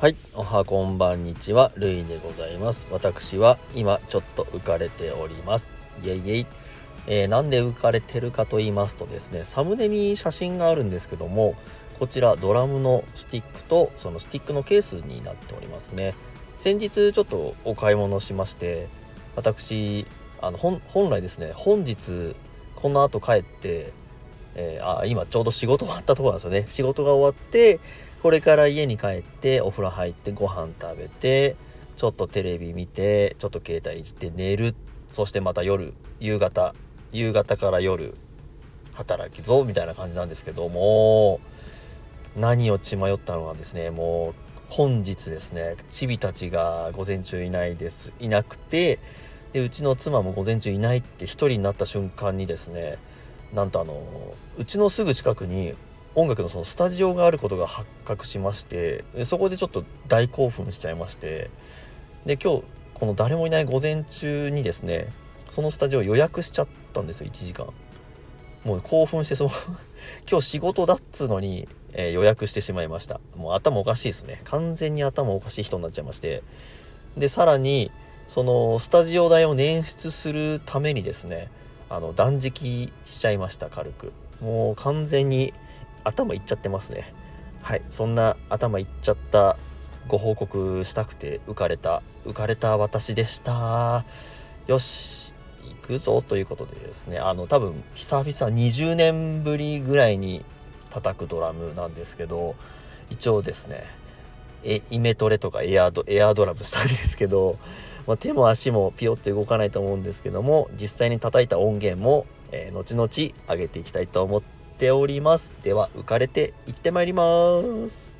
はい、おはこんばんにちは、るいでございます。私は今ちょっと浮かれております。イエイイエイ。えーなんで浮かれてるかと言いますとですね、サムネに写真があるんですけども、こちらドラムのスティックとそのスティックのケースになっておりますね。先日ちょっとお買い物しまして、私、あの本本来ですね、本日この後帰って、えーあ今ちょうど仕事終わったところなんですよね仕事が終わってこれから家に帰ってお風呂入ってご飯食べてちょっとテレビ見てちょっと携帯いじって寝る。そしてまた夜夕方夕方から夜働きぞみたいな感じなんですけども何を血迷ったのがですねもう本日ですねチビたちが午前中いないです。いなくてでうちの妻も午前中いないって一人になった瞬間にですねなんとあのうちのすぐ近くに音楽のそのスタジオがあることが発覚しましてそこでちょっと大興奮しちゃいましてで今日この誰もいない午前中にですねそのスタジオ予約しちゃったんですよ1時間。もう興奮してその 今日仕事だっつうのに、えー予約してしまいました。もう頭おかしいですね。完全に頭おかしい人になっちゃいまして。でさらにそのスタジオ代を捻出するためにですねあの断食しちゃいました軽く。もう完全に頭いっちゃってますね。はい。そんな頭いっちゃったご報告したくて浮かれた浮かれた私でした。よし行くぞということでですね。あの多分久々20年ぶりぐらいに叩くドラムなんですけど一応ですねえイメトレとかエアドエアドラムしたんですけど、まあ、手も足もピヨって動かないと思うんですけども実際に叩いた音源も、えー後々上げていきたいと思ってております。では浮かれていってまいります。